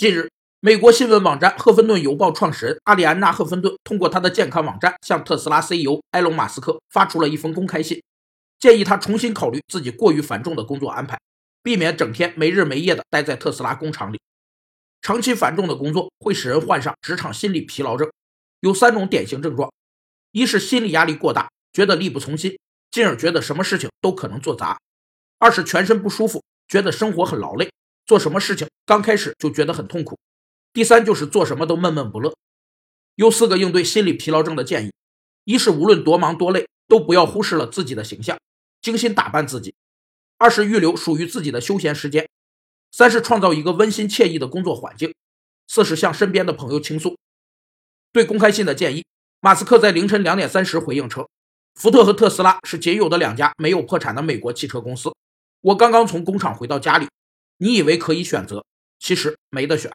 近日，美国新闻网站《赫芬顿邮报》创始人阿里安娜·赫芬顿通过他的健康网站向特斯拉 CEO 埃隆·马斯克发出了一封公开信，建议他重新考虑自己过于繁重的工作安排，避免整天没日没夜地待在特斯拉工厂里。长期繁重的工作会使人患上职场心理疲劳症，有三种典型症状：一是心理压力过大，觉得力不从心，进而觉得什么事情都可能做砸；二是全身不舒服，觉得生活很劳累。做什么事情刚开始就觉得很痛苦。第三就是做什么都闷闷不乐。有四个应对心理疲劳症的建议：一是无论多忙多累，都不要忽视了自己的形象，精心打扮自己；二是预留属于自己的休闲时间；三是创造一个温馨惬意的工作环境；四是向身边的朋友倾诉。对公开信的建议，马斯克在凌晨两点三十回应称：“福特和特斯拉是仅有的两家没有破产的美国汽车公司。我刚刚从工厂回到家里。”你以为可以选择，其实没得选。